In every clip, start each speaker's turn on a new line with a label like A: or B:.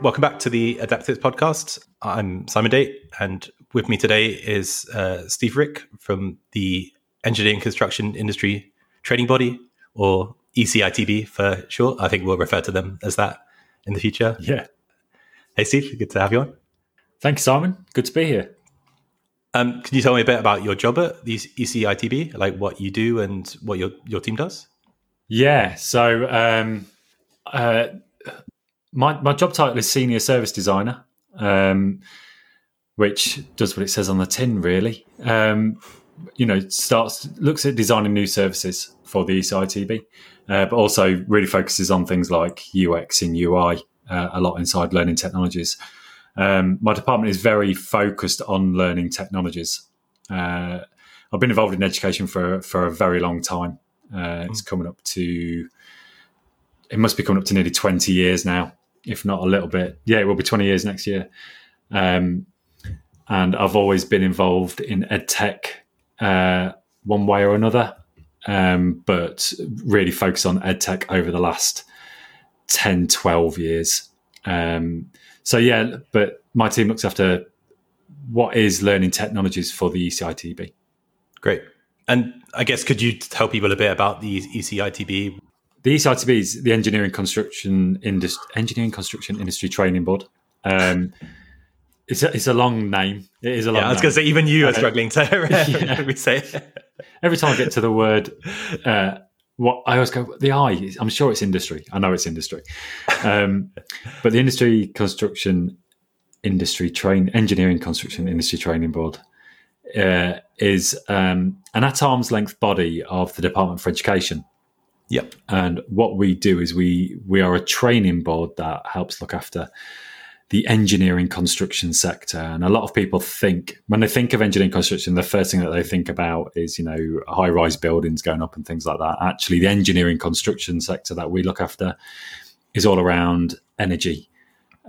A: Welcome back to the Adapt Tips podcast. I'm Simon Date, and with me today is uh, Steve Rick from the Engineering Construction Industry Training Body, or ECITB for short. I think we'll refer to them as that in the future.
B: Yeah.
A: Hey, Steve, good to have you on.
B: Thanks, Simon. Good to be here.
A: Um, can you tell me a bit about your job at the ECITB, like what you do and what your, your team does?
B: Yeah. So, um, uh, my my job title is senior service designer, um, which does what it says on the tin. Really, um, you know, starts looks at designing new services for the ECITB, uh, but also really focuses on things like UX and UI uh, a lot inside learning technologies. Um, my department is very focused on learning technologies. Uh, I've been involved in education for for a very long time. Uh, it's coming up to it must be coming up to nearly 20 years now if not a little bit. Yeah, it will be 20 years next year. Um, and I've always been involved in ed tech uh, one way or another, um, but really focus on ed tech over the last 10, 12 years. Um, so, yeah, but my team looks after what is learning technologies for the ECITB.
A: Great. And I guess could you tell people a bit about the ECITB?
B: The ECITB is the Engineering Construction Industry Engineering Construction Industry Training Board. Um, it's a, it's a long name. It is a long.
A: Yeah, I was going to say even you are struggling to yeah. say.
B: Every time I get to the word, uh, what I always go the I. I'm sure it's industry. I know it's industry, um, but the Industry Construction Industry Train Engineering Construction Industry Training Board uh, is um, an at arm's length body of the Department for Education.
A: Yep.
B: And what we do is we we are a training board that helps look after the engineering construction sector. And a lot of people think when they think of engineering construction, the first thing that they think about is, you know, high rise buildings going up and things like that. Actually, the engineering construction sector that we look after is all around energy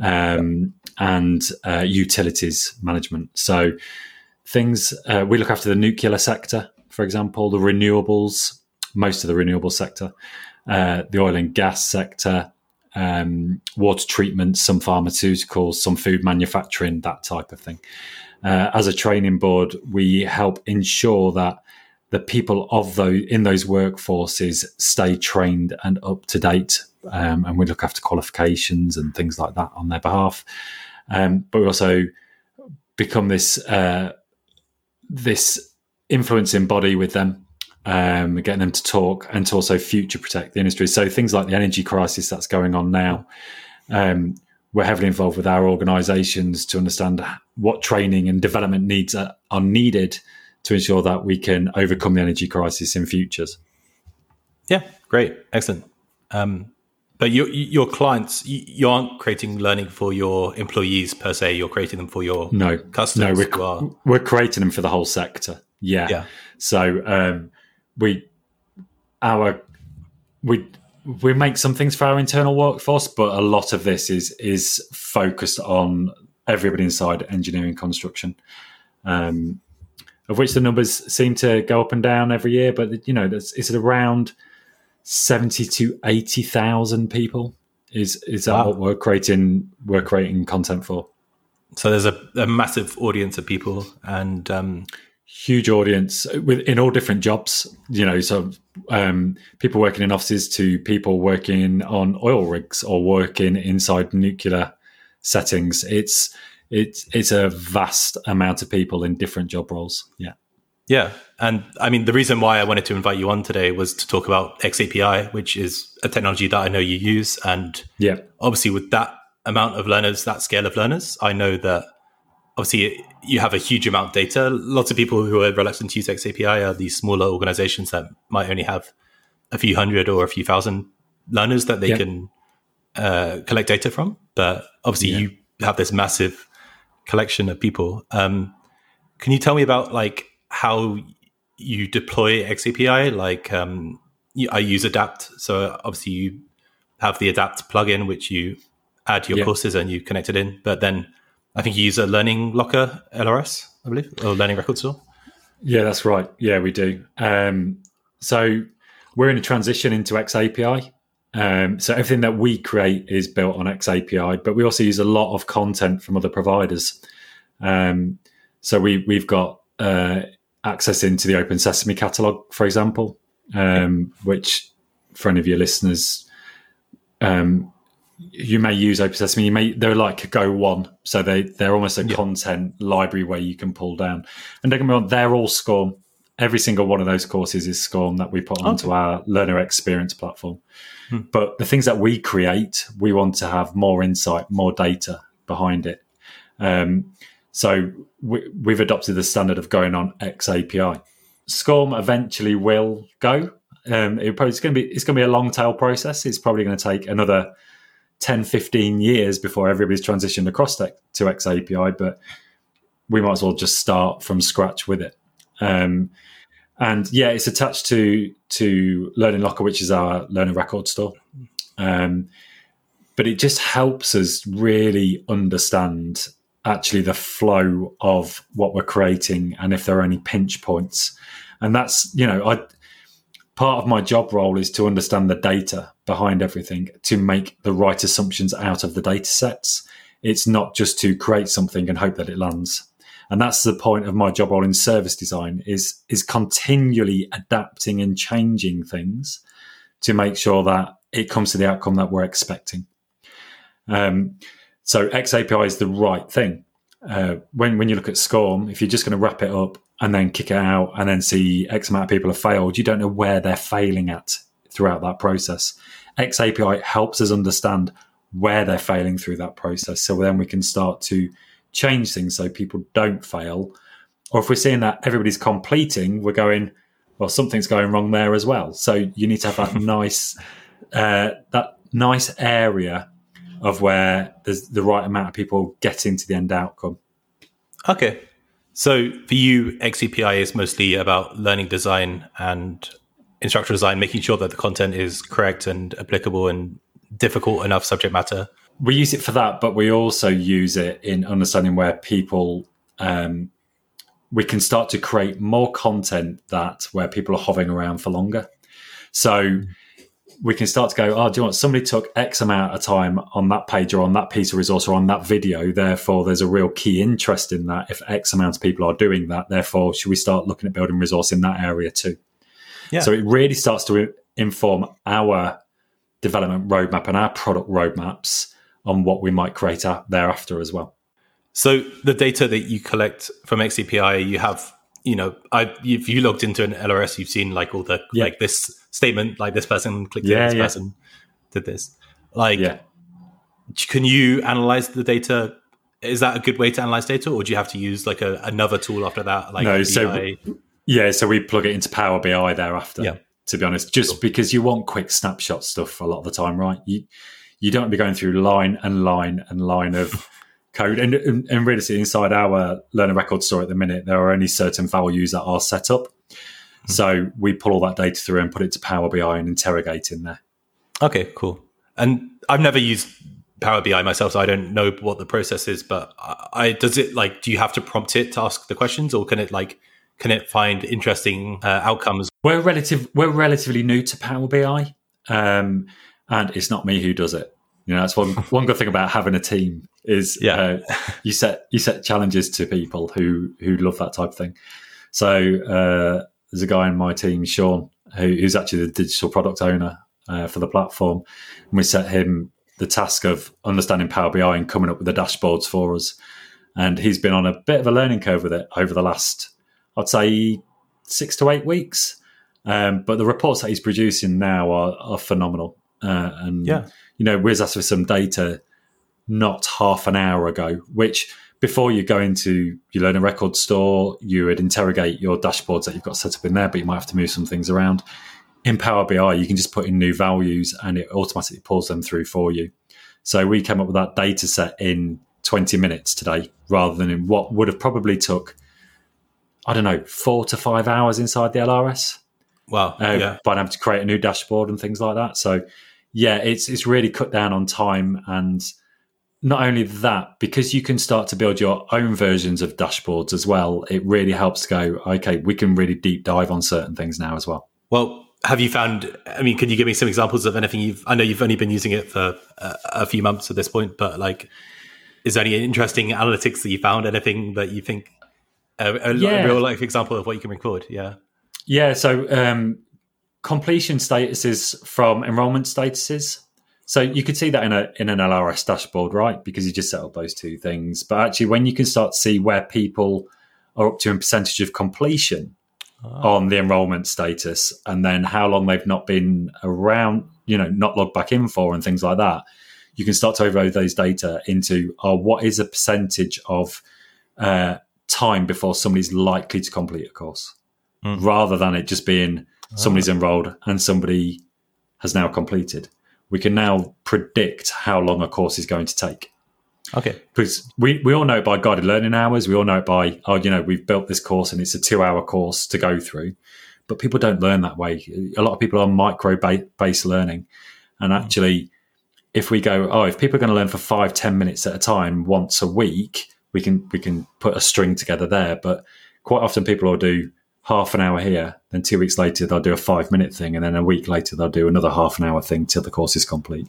B: um, and uh, utilities management. So things uh, we look after the nuclear sector, for example, the renewables, most of the renewable sector, uh, the oil and gas sector, um, water treatment, some pharmaceuticals, some food manufacturing, that type of thing. Uh, as a training board, we help ensure that the people of those in those workforces stay trained and up to date, um, and we look after qualifications and things like that on their behalf. Um, but we also become this uh, this influencing body with them um, getting them to talk and to also future protect the industry. So things like the energy crisis that's going on now, um, we're heavily involved with our organisations to understand what training and development needs are, are, needed to ensure that we can overcome the energy crisis in futures.
A: Yeah, great, excellent. Um, but your your clients, you aren't creating learning for your employees per se. You're creating them for your
B: no
A: customers.
B: No, we're, we're creating them for the whole sector. Yeah.
A: Yeah.
B: So um, we our we we make some things for our internal workforce, but a lot of this is is focused on everybody inside engineering construction. Um, of which the numbers seem to go up and down every year, but you know, it's around seventy to eighty thousand people. Is is that wow. what we're creating? We're creating content for.
A: So there's a, a massive audience of people, and um,
B: huge audience with in all different jobs you know so um, people working in offices to people working on oil rigs or working inside nuclear settings. It's it's it's a vast amount of people in different job roles. Yeah.
A: Yeah. And i mean the reason why i wanted to invite you on today was to talk about xapi which is a technology that i know you use. And
B: yeah.
A: obviously with that amount of learners that scale of learners i know that obviously you have a huge amount of data. Lots of people who are reluctant to use XAPI are these smaller organizations that might only have a few hundred or a few thousand learners that they can uh, collect data from. But obviously, yeah. you have this massive collection of people. Um, can you tell me about like how you deploy XAPI? Like um, I use Adapt, so obviously you have the Adapt plugin which you add your yeah. courses and you connect it in. But then I think you use a Learning Locker LRS, I believe, or Learning Record Store.
B: Yeah, that's right. Yeah, we do. Um, so we're in a transition into XAPI. Um, so everything that we create is built on XAPI, but we also use a lot of content from other providers. Um, so we we've got uh, access into the Open Sesame catalog, for example, um, which for any of your listeners, um, you may use Open Sesame. You may they're like Go One, so they they're almost a yeah. content library where you can pull down. And don't get me wrong, they're all SCORM. Every single one of those courses is SCORM that we put onto okay. our learner experience platform. Hmm. But the things that we create, we want to have more insight, more data behind it. Um, so we, have adopted the standard of going on X API. SCORM eventually will go. Um, it probably, it's going to be it's going to be a long tail process. It's probably going to take another 10, 15 years before everybody's transitioned across to, to XAPI, but we might as well just start from scratch with it. Um, and yeah, it's attached to to Learning Locker, which is our learner record store. Um, but it just helps us really understand actually the flow of what we're creating and if there are any pinch points. And that's you know, I part of my job role is to understand the data behind everything to make the right assumptions out of the data sets. It's not just to create something and hope that it lands. And that's the point of my job role in service design is, is continually adapting and changing things to make sure that it comes to the outcome that we're expecting. Um, so XAPI is the right thing. Uh, when when you look at SCORM, if you're just going to wrap it up and then kick it out and then see X amount of people have failed, you don't know where they're failing at throughout that process. X API helps us understand where they're failing through that process. So then we can start to change things so people don't fail. Or if we're seeing that everybody's completing, we're going, well, something's going wrong there as well. So you need to have that nice, uh, that nice area of where there's the right amount of people getting to the end outcome.
A: Okay. So for you, XAPI is mostly about learning design and instructional design, making sure that the content is correct and applicable and difficult enough subject matter.
B: We use it for that, but we also use it in understanding where people um, we can start to create more content that where people are hovering around for longer. So we can start to go, oh, do you want somebody took X amount of time on that page or on that piece of resource or on that video? Therefore, there's a real key interest in that. If X amount of people are doing that, therefore, should we start looking at building resource in that area too? Yeah. So it really starts to inform our development roadmap and our product roadmaps on what we might create thereafter as well.
A: So the data that you collect from XAPI, you have you know, I if you logged into an LRS, you've seen like all the yeah. like this statement, like this person clicked yeah, this yeah. person did this. Like, yeah. can you analyze the data? Is that a good way to analyze data, or do you have to use like a, another tool after that? Like,
B: no, so yeah, so we plug it into Power BI thereafter. Yeah. To be honest, just cool. because you want quick snapshot stuff a lot of the time, right? You you don't be going through line and line and line of code. And, and, and really, inside our learner record store at the minute, there are only certain values that are set up. Mm-hmm. So we pull all that data through and put it to Power BI and interrogate in there.
A: Okay, cool. And I've never used Power BI myself, so I don't know what the process is. But I does it like do you have to prompt it to ask the questions, or can it like can it find interesting uh, outcomes?
B: We're relative we're relatively new to Power BI, um, and it's not me who does it. You know, that's one one good thing about having a team is yeah. Uh, you set you set challenges to people who who love that type of thing. So uh, there's a guy in my team, Sean, who, who's actually the digital product owner uh, for the platform, and we set him the task of understanding Power BI and coming up with the dashboards for us. And he's been on a bit of a learning curve with it over the last, I'd say, six to eight weeks. Um, but the reports that he's producing now are, are phenomenal. Uh, and yeah you know, Wiz asked for some data not half an hour ago, which before you go into your learner record store, you would interrogate your dashboards that you've got set up in there, but you might have to move some things around. In Power BI, you can just put in new values and it automatically pulls them through for you. So we came up with that data set in 20 minutes today, rather than in what would have probably took, I don't know, four to five hours inside the LRS.
A: Wow. Uh, yeah.
B: By having to create a new dashboard and things like that. So yeah, it's it's really cut down on time and not only that, because you can start to build your own versions of dashboards as well, it really helps go, okay, we can really deep dive on certain things now as well.
A: Well, have you found? I mean, can you give me some examples of anything you've? I know you've only been using it for a, a few months at this point, but like, is there any interesting analytics that you found? Anything that you think a, a
B: Yeah.
A: real life example of what you can record? Yeah.
B: Yeah, so um, completion statuses from enrollment statuses. So you could see that in a in an LRS dashboard, right? Because you just set up those two things. But actually, when you can start to see where people are up to in percentage of completion on the enrollment status, and then how long they've not been around, you know, not logged back in for, and things like that, you can start to overload those data into uh, what is a percentage of uh, time before somebody's likely to complete a course rather than it just being somebody's enrolled and somebody has now completed. We can now predict how long a course is going to take.
A: Okay.
B: Because we, we all know it by guided learning hours. We all know it by, oh, you know, we've built this course and it's a two hour course to go through. But people don't learn that way. A lot of people are micro ba- based learning. And actually, if we go, oh, if people are going to learn for five, ten minutes at a time once a week, we can we can put a string together there. But quite often people will do half an hour here, then two weeks later they'll do a five minute thing, and then a week later they'll do another half an hour thing till the course is complete.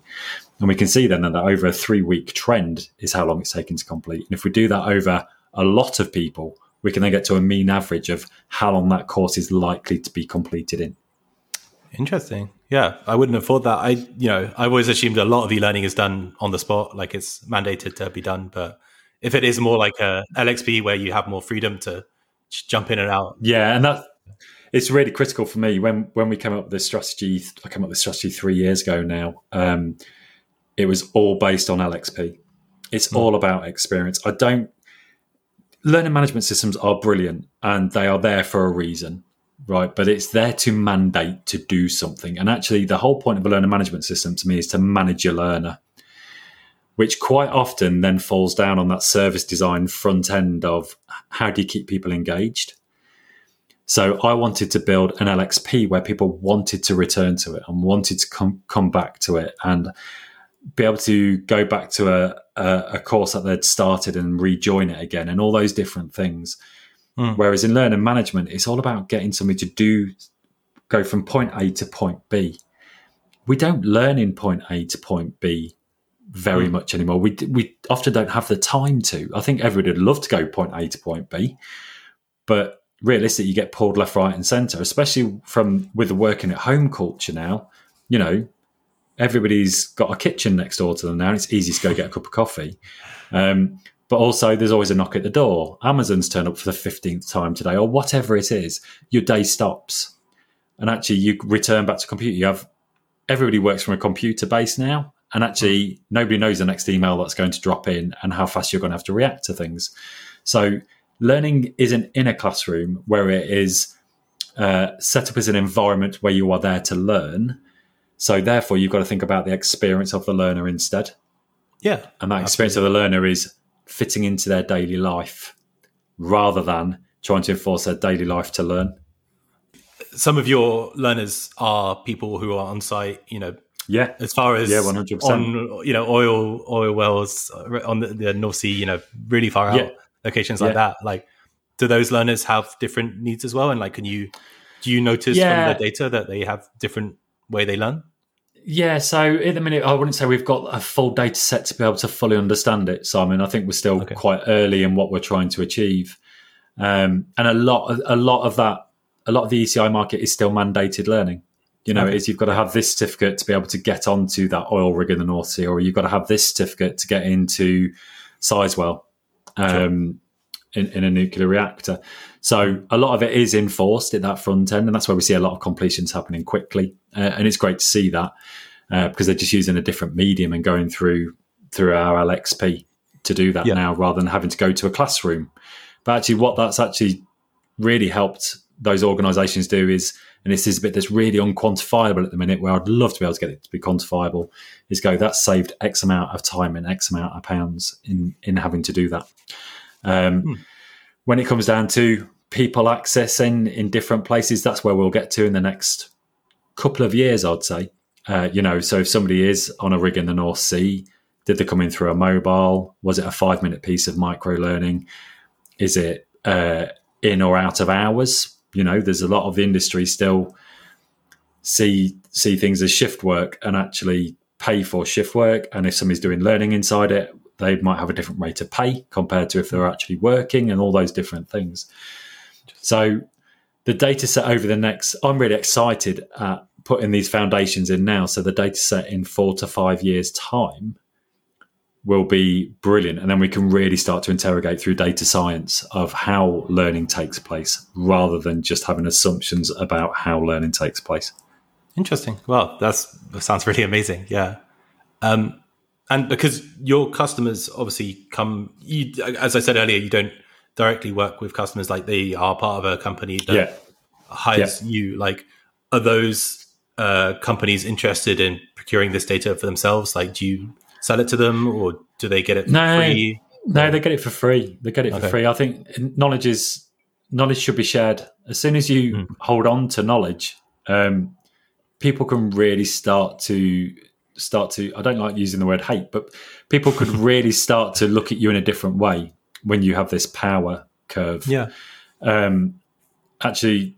B: And we can see then that over a three week trend is how long it's taken to complete. And if we do that over a lot of people, we can then get to a mean average of how long that course is likely to be completed in.
A: Interesting. Yeah, I wouldn't have thought that. I, you know, I've always assumed a lot of e-learning is done on the spot, like it's mandated to be done. But if it is more like a LXP where you have more freedom to jump in and out,
B: Yeah, and that it's really critical for me when when we came up with this strategy. I came up with this strategy three years ago now. Um, it was all based on LXP. It's all about experience. I don't. Learning management systems are brilliant and they are there for a reason, right? But it's there to mandate to do something. And actually, the whole point of a learning management system to me is to manage your learner, which quite often then falls down on that service design front end of how do you keep people engaged? So I wanted to build an LXP where people wanted to return to it and wanted to come come back to it and be able to go back to a, a, a course that they'd started and rejoin it again and all those different things.
A: Hmm.
B: Whereas in learning management, it's all about getting somebody to do go from point A to point B. We don't learn in point A to point B very
A: Hmm.
B: much anymore. We we often don't have the time to. I think everybody would love to go point A to point B, but realistically, you get pulled left, right, and centre. Especially from with the working at home culture now. You know, everybody's got a kitchen next door to them now. And it's easy to go get a cup of coffee. Um, but also, there's always a knock at the door. Amazon's turned up for the fifteenth time today, or whatever it is. Your day stops, and actually, you return back to computer. You have everybody works from a computer base now, and actually, nobody knows the next email that's going to drop in and how fast you're going to have to react to things. So, learning isn't in a classroom where it is uh, set up as an environment where you are there to learn. So, therefore, you've got to think about the experience of the learner instead.
A: yeah,
B: And that experience of the learner is fitting into their daily life rather than trying to enforce their daily life to learn.
A: some of your learners are people who are on site. You know,
B: Yeah.
A: as far as
B: Yeah, 100%.
A: on you know oil oil wells uh, on the, the North Sea, you know, really far out
B: Yeah.
A: locations like
B: Yeah.
A: that. Like, do those learners have different needs as well? And like, can you do you notice
B: Yeah.
A: from the data that they have different way they learn?
B: Yeah, so at the minute, I wouldn't say we've got a full data set to be able to fully understand it, Simon. I think we're still
A: Okay.
B: quite early in what we're trying to achieve, um, and a lot, of, a lot of that, a lot of the ECI market is still mandated learning. You know,
A: Okay.
B: is you've got to have this certificate to be able to get onto that oil rig in the North Sea, or you've got to have this certificate to get into Sizewell um, in, in a nuclear reactor. So a lot of it is enforced at that front end, and that's where we see a lot of completions happening quickly, uh, and it's great to see that uh, because they're just using a different medium and going through through our LXP to do that
A: Yeah.
B: now, rather than having to go to a classroom. But actually, what that's actually really helped those organisations do is, and this is a bit that's really unquantifiable at the minute, where I'd love to be able to get it to be quantifiable, is go that saved X amount of time and X amount of pounds in in having to do that. Um, When it comes down to people accessing in different places, that's where we'll get to in the next couple of years, I'd say. Uh, you know, so if somebody is on a rig in the North Sea, did they come in through a mobile? Was it a five minute piece of micro learning? Is it uh, in or out of hours? You know, there's a lot of the industry still see see things as shift work and actually pay for shift work. And if somebody's doing learning inside it, they might have a different rate of pay compared to if they're actually working and all those different things. So the data set over the next, I'm really excited at putting these foundations in now. So the data set in four to five years' time will be brilliant. And then we can really start to interrogate through data science of how learning takes place rather than just having assumptions about how learning takes place.
A: Interesting. Well, that's, that sounds really amazing. Yeah. Um, and because your customers obviously come, you, as I said earlier, you don't directly work with customers like they are part of a company that
B: Yeah.
A: hires
B: Yeah.
A: you. Like, are those uh, companies interested in procuring this data for themselves? Like, do you sell it to them, or do they get it for
B: No.
A: free?
B: No, they get it for free. They get it for
A: Okay.
B: free. I think knowledge is knowledge should be shared. As soon as you
A: Mm.
B: hold on to knowledge, um, people can really start to start to. I don't like using the word hate, but people could really start to look at you in a different way when you have this power curve.
A: Yeah.
B: Um, actually,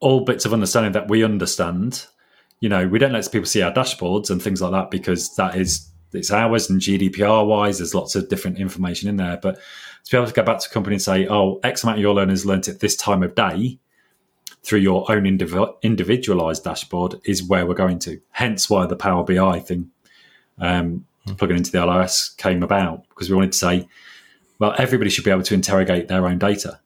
B: all bits of understanding that we understand. You know, we don't let people see our dashboards and things like that because that is it's ours and GDPR wise, there's lots of different information in there. But to be able to go back to a company and say, oh, X amount of your learners learnt it this time of day through your own indiv- individualized dashboard is where we're going to. Hence why the Power BI thing, um, plugging into the LRS came about because we wanted to say, well, everybody should be able to interrogate their own data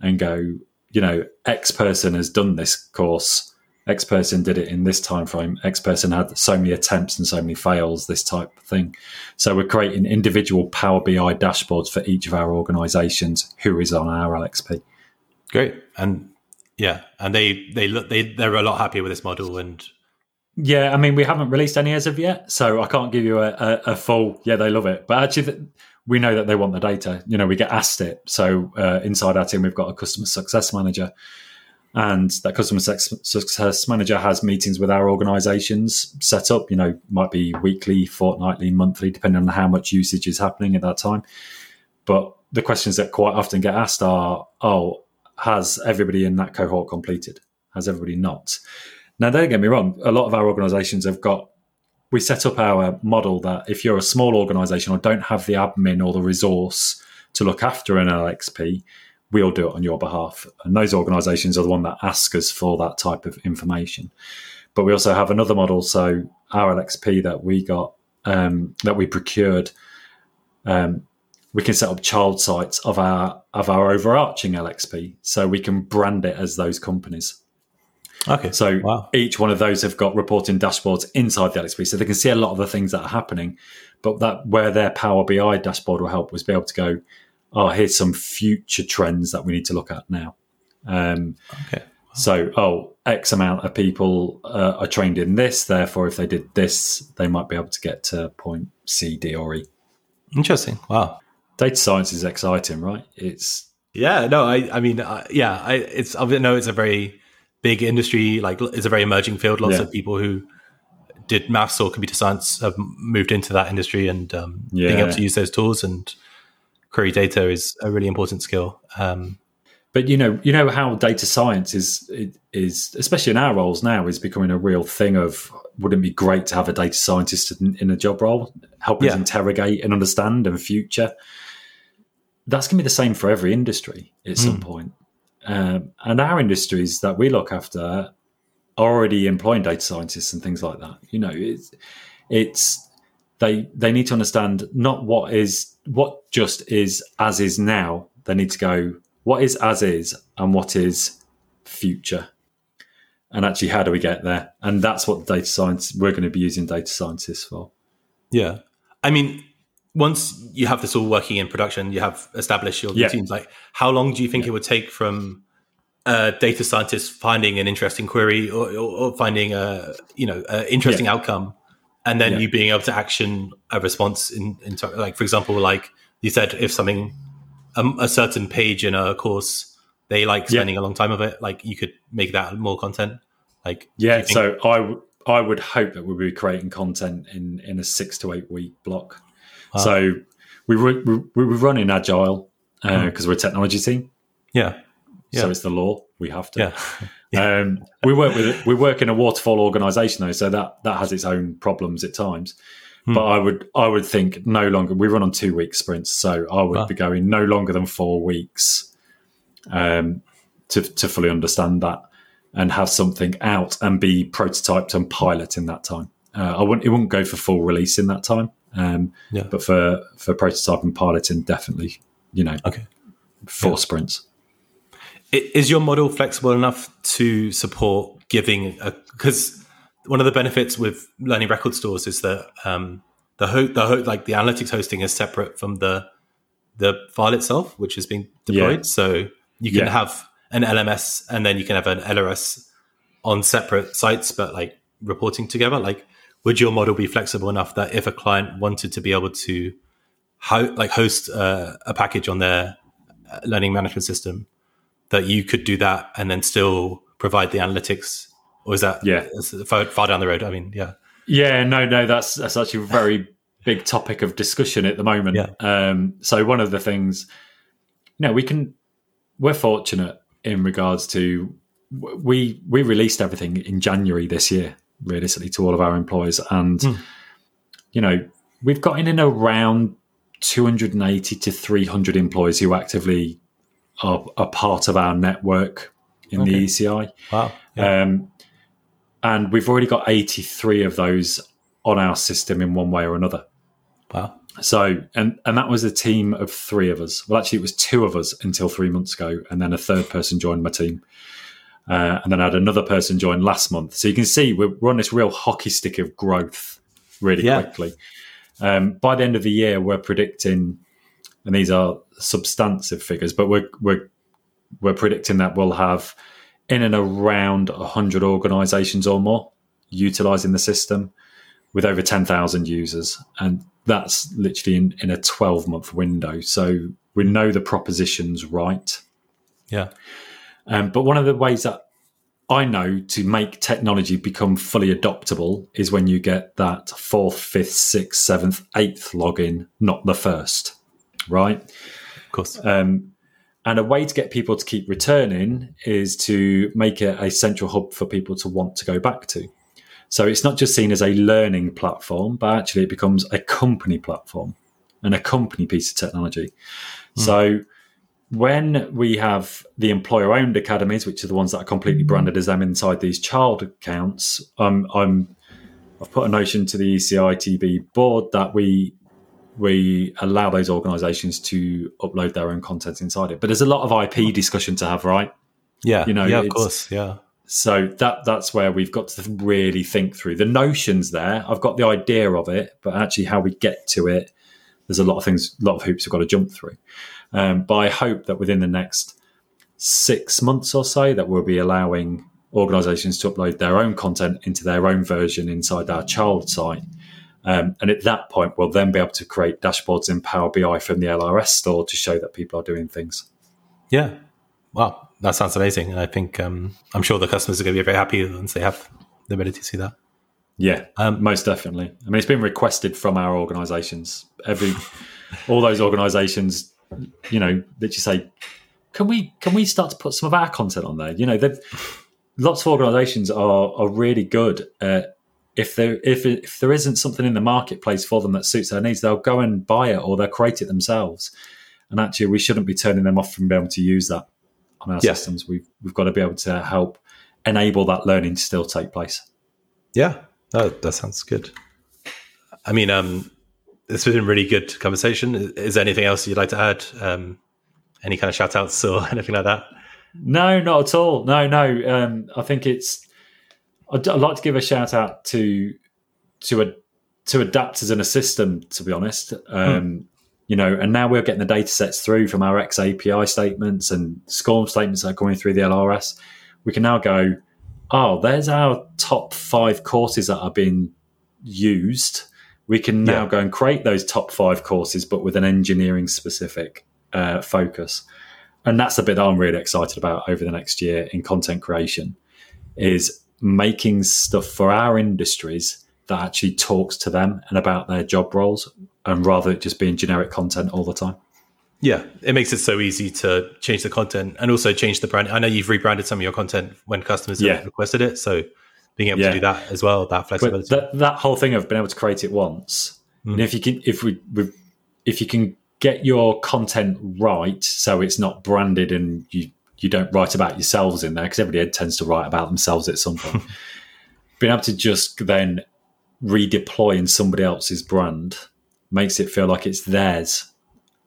B: and go, you know, X person has done this course. X person did it in this time frame. X person had so many attempts and so many fails. This type of thing. So we're creating individual Power BI dashboards for each of our organisations who is on our LXP.
A: Great. And yeah, and they they look they they're a lot happier with this model and
B: Yeah, I mean, we haven't released any as of yet, so I can't give you a, a, a full. Yeah, they love it, but actually, th- we know that they want the data. You know, we get asked it. So uh, inside our team, we've got a customer success manager, and that customer success manager has meetings with our organisations set up. You know, might be weekly, fortnightly, monthly, depending on how much usage is happening at that time. But the questions that quite often get asked are, "Oh, has everybody in that cohort completed? Has everybody not?" Now, don't get me wrong, a lot of our organisations have got, we set up our model that if you're a small organisation or don't have the admin or the resource to look after an LXP, we'll do it on your behalf. And those organisations are the one that ask us for that type of information. But we also have another model. So our LXP that we got, um, that we procured, um, we can set up child sites of our of our overarching LXP, so we can brand it as those companies.
A: okay.
B: So
A: Wow.
B: each one of those have got reporting dashboards inside the LXP, so they can see a lot of the things that are happening. But that where their Power BI dashboard will help was be able to go, oh, here's some future trends that we need to look at now. Um,
A: Okay.
B: so, oh, X amount of people uh, are trained in this. Therefore, if they did this, they might be able to get to point C, D, or E.
A: Interesting. Wow.
B: Data science is exciting, right? It's
A: Yeah, no, I, I mean, uh, yeah, I, it's, I know it's a very big industry, like it's a very emerging field. Lots
B: Yeah.
A: of people who did maths or computer science have moved into that industry, and um, being able to use those tools and query data is a really important skill. Um,
B: but you know you know how data science is is especially in our roles now is becoming a real thing of wouldn't it be great to have a data scientist in, in a job role helping us interrogate and understand and future? That's going to be the same for every industry at some point. Um, and our industries that we look after are already employing data scientists and things like that. You know it's it's they they need to understand not what is what just is as is now they need to go what is as is and what is future? And actually how do we get there? And that's what data science we're going to be using data scientists for.
A: Yeah, I mean, once you have this all working in production, you have established your
B: Yeah.
A: teams. Like, how long do you think it would take from a data scientist finding an interesting query or, or, or finding a you know an interesting outcome, and then
B: Yeah.
A: you being able to action a response in, in like for example, like you said, if something um, a certain page in a course they like
B: Yeah.
A: spending a long time of it, like you could make that more content. Like,
B: yeah
A: think-
B: so I w- I would hope that we'll be creating content in in a six to eight week block
A: Wow.
B: so we ru- we, we run in agile because we're a technology team
A: yeah,
B: so it's the law we have to
A: yeah,
B: Um, we work with we work in a waterfall organisation though, so that that has its own problems at times. Hmm. But I would I would think no longer. We run on two week sprints, so I would wow. be going no longer than four weeks um, to to fully understand that and have something out and be prototyped and pilot in that time. Uh, I wouldn't it wouldn't go for full release in that time, um, yeah. but for for prototype and piloting, definitely. You know,
A: okay,
B: four yeah. sprints.
A: Is your model flexible enough to support giving a because one of the benefits with learning record stores is that um, the ho- the ho- like the analytics hosting is separate from the the file itself, which is being deployed. Yeah. So you can yeah. have an LMS and then you can have an LRS on separate sites, but like reporting together. Like, would your model be flexible enough that if a client wanted to be able to ho- like host uh, a package on their uh, learning management system, that you could do that and then still provide the analytics or is that
B: yeah
A: far, far down the road? I mean, yeah,
B: yeah, no, no, that's that's actually a very big topic of discussion at the moment.
A: Yeah.
B: Um, so one of the things, you know, we can we're fortunate in regards to we we released everything in January this year, realistically, to all of our employees, and mm. you know we've got in around 280 to 300 employees who actively are, are part of our network in okay. the ECI.
A: Wow. Yeah.
B: Um, and we've already got 83 of those on our system in one way or another.
A: Wow.
B: So, and and that was a team of three of us. Well, actually, it was two of us until three months ago, and then a third person joined my team, uh, and then I had another person join last month. So you can see we're, we're on this real hockey stick of growth really yeah. quickly. Um, by the end of the year, we're predicting, and these are substantive figures, but we're we're we're predicting that we'll have in and around 100 organizations or more utilizing the system with over 10,000 users. And that's literally in, in a 12 month window. So we know the proposition's right.
A: Yeah.
B: Um, but one of the ways that I know to make technology become fully adoptable is when you get that fourth, fifth, sixth, seventh, eighth login, not the first, right?
A: Of course.
B: Um, and a way to get people to keep returning is to make it a central hub for people to want to go back to. So it's not just seen as a learning platform, but actually it becomes a company platform and a company piece of technology. Mm. So when we have the employer owned academies, which are the ones that are completely hmm. branded as them inside these child accounts, um, I'm I've put a notion to the ECITB board that we we allow those organizations to upload their own content inside it. But there's a lot of IP discussion to have, right?
A: Yeah, you know, yeah, of course, yeah.
B: So that that's where we've got to really think through the notions. There, I've got the idea of it, but actually how we get to it, there's a lot of things, a lot of hoops we've got to jump through. Um, but I hope that within the next six months or so, that we'll be allowing organisations to upload their own content into their own version inside our child site um, and at that point, we'll then be able to create dashboards in Power BI from the LRS store to show that people are doing things.
A: Yeah. Wow. That sounds amazing. And I think um, I'm sure the customers are going to be very happy once they have the ability to see that.
B: Yeah, um, most definitely. I mean, it's been requested from our organisations. Every, all those organisations, you know, that you say, can we can we start to put some of our content on there? You know, lots of organisations are are really good at if there if if there isn't something in the marketplace for them that suits their needs, they'll go and buy it or they'll create it themselves. And actually, we shouldn't be turning them off from being able to use that on our yeah. systems. We've we've got to be able to help enable that learning to still take place.
A: Yeah, that, that sounds good. I mean, um, it's been a really good conversation. Is there anything else you'd like to add? Um, any kind of shout outs or anything like that?
B: No, not at all. No, no. Um, I think it's I'd, I'd, like to give a shout out to to a to adapters and a system. To be honest, um, hmm. you know, and now we're getting the data sets through from our X API statements and SCORM statements that are coming through the LRS. We can now go, oh, there's our top five courses that are being used. We can now yeah. go and create those top five courses, but with an engineering specific uh, focus. And that's the bit that I'm really excited about over the next year in content creation. Is making stuff for our industries that actually talks to them and about their job roles and rather it just being generic content all the time.
A: Yeah, it makes it so easy to change the content and also change the brand. I know you've rebranded some of your content when customers
B: Yeah.
A: have requested it, so being able
B: Yeah.
A: to do that as well, that flexibility.
B: that, that whole thing of being able to create it once, and mm. if you can, if we, we, if you can get your content right, so it's not branded and you you don't write about yourselves in there because everybody tends to write about themselves at some point. being able to just then redeploy in somebody else's brand makes it feel like it's theirs,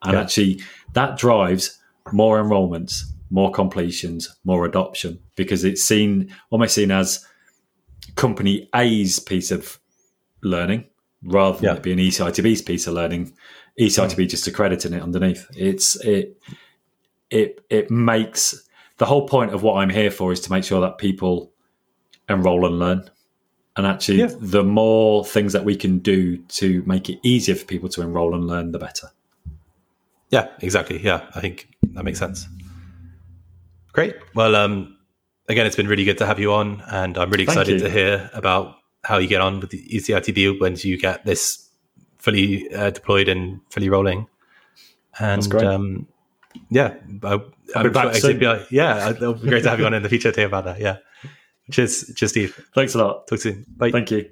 B: and
A: Yeah.
B: actually that drives more enrollments, more completions, more adoption because it's seen almost seen as company A's piece of learning rather than
A: Yeah.
B: it being ECITB's piece of learning. ECITB hmm. just accrediting it underneath. It's it it it makes the whole point of what I'm here for is to make sure that people enroll and learn. And actually,
A: Yeah.
B: the more things that we can do to make it easier for people to enroll and learn, the better.
A: Yeah, exactly. Yeah, I think that makes sense. Great. Well, um, again, it's been really good to have you on, and I'm really excited to hear about how you get on with the E ECITB when you get this fully uh, deployed and fully rolling. And
B: great.
A: um, yeah, I,
B: I'll be back soon.
A: XAPI yeah, it'll be great to have you on in the future to hear about that. Yeah. Cheers, cheers, Steve.
B: Thanks a lot.
A: Talk soon. Bye.
B: Thank you.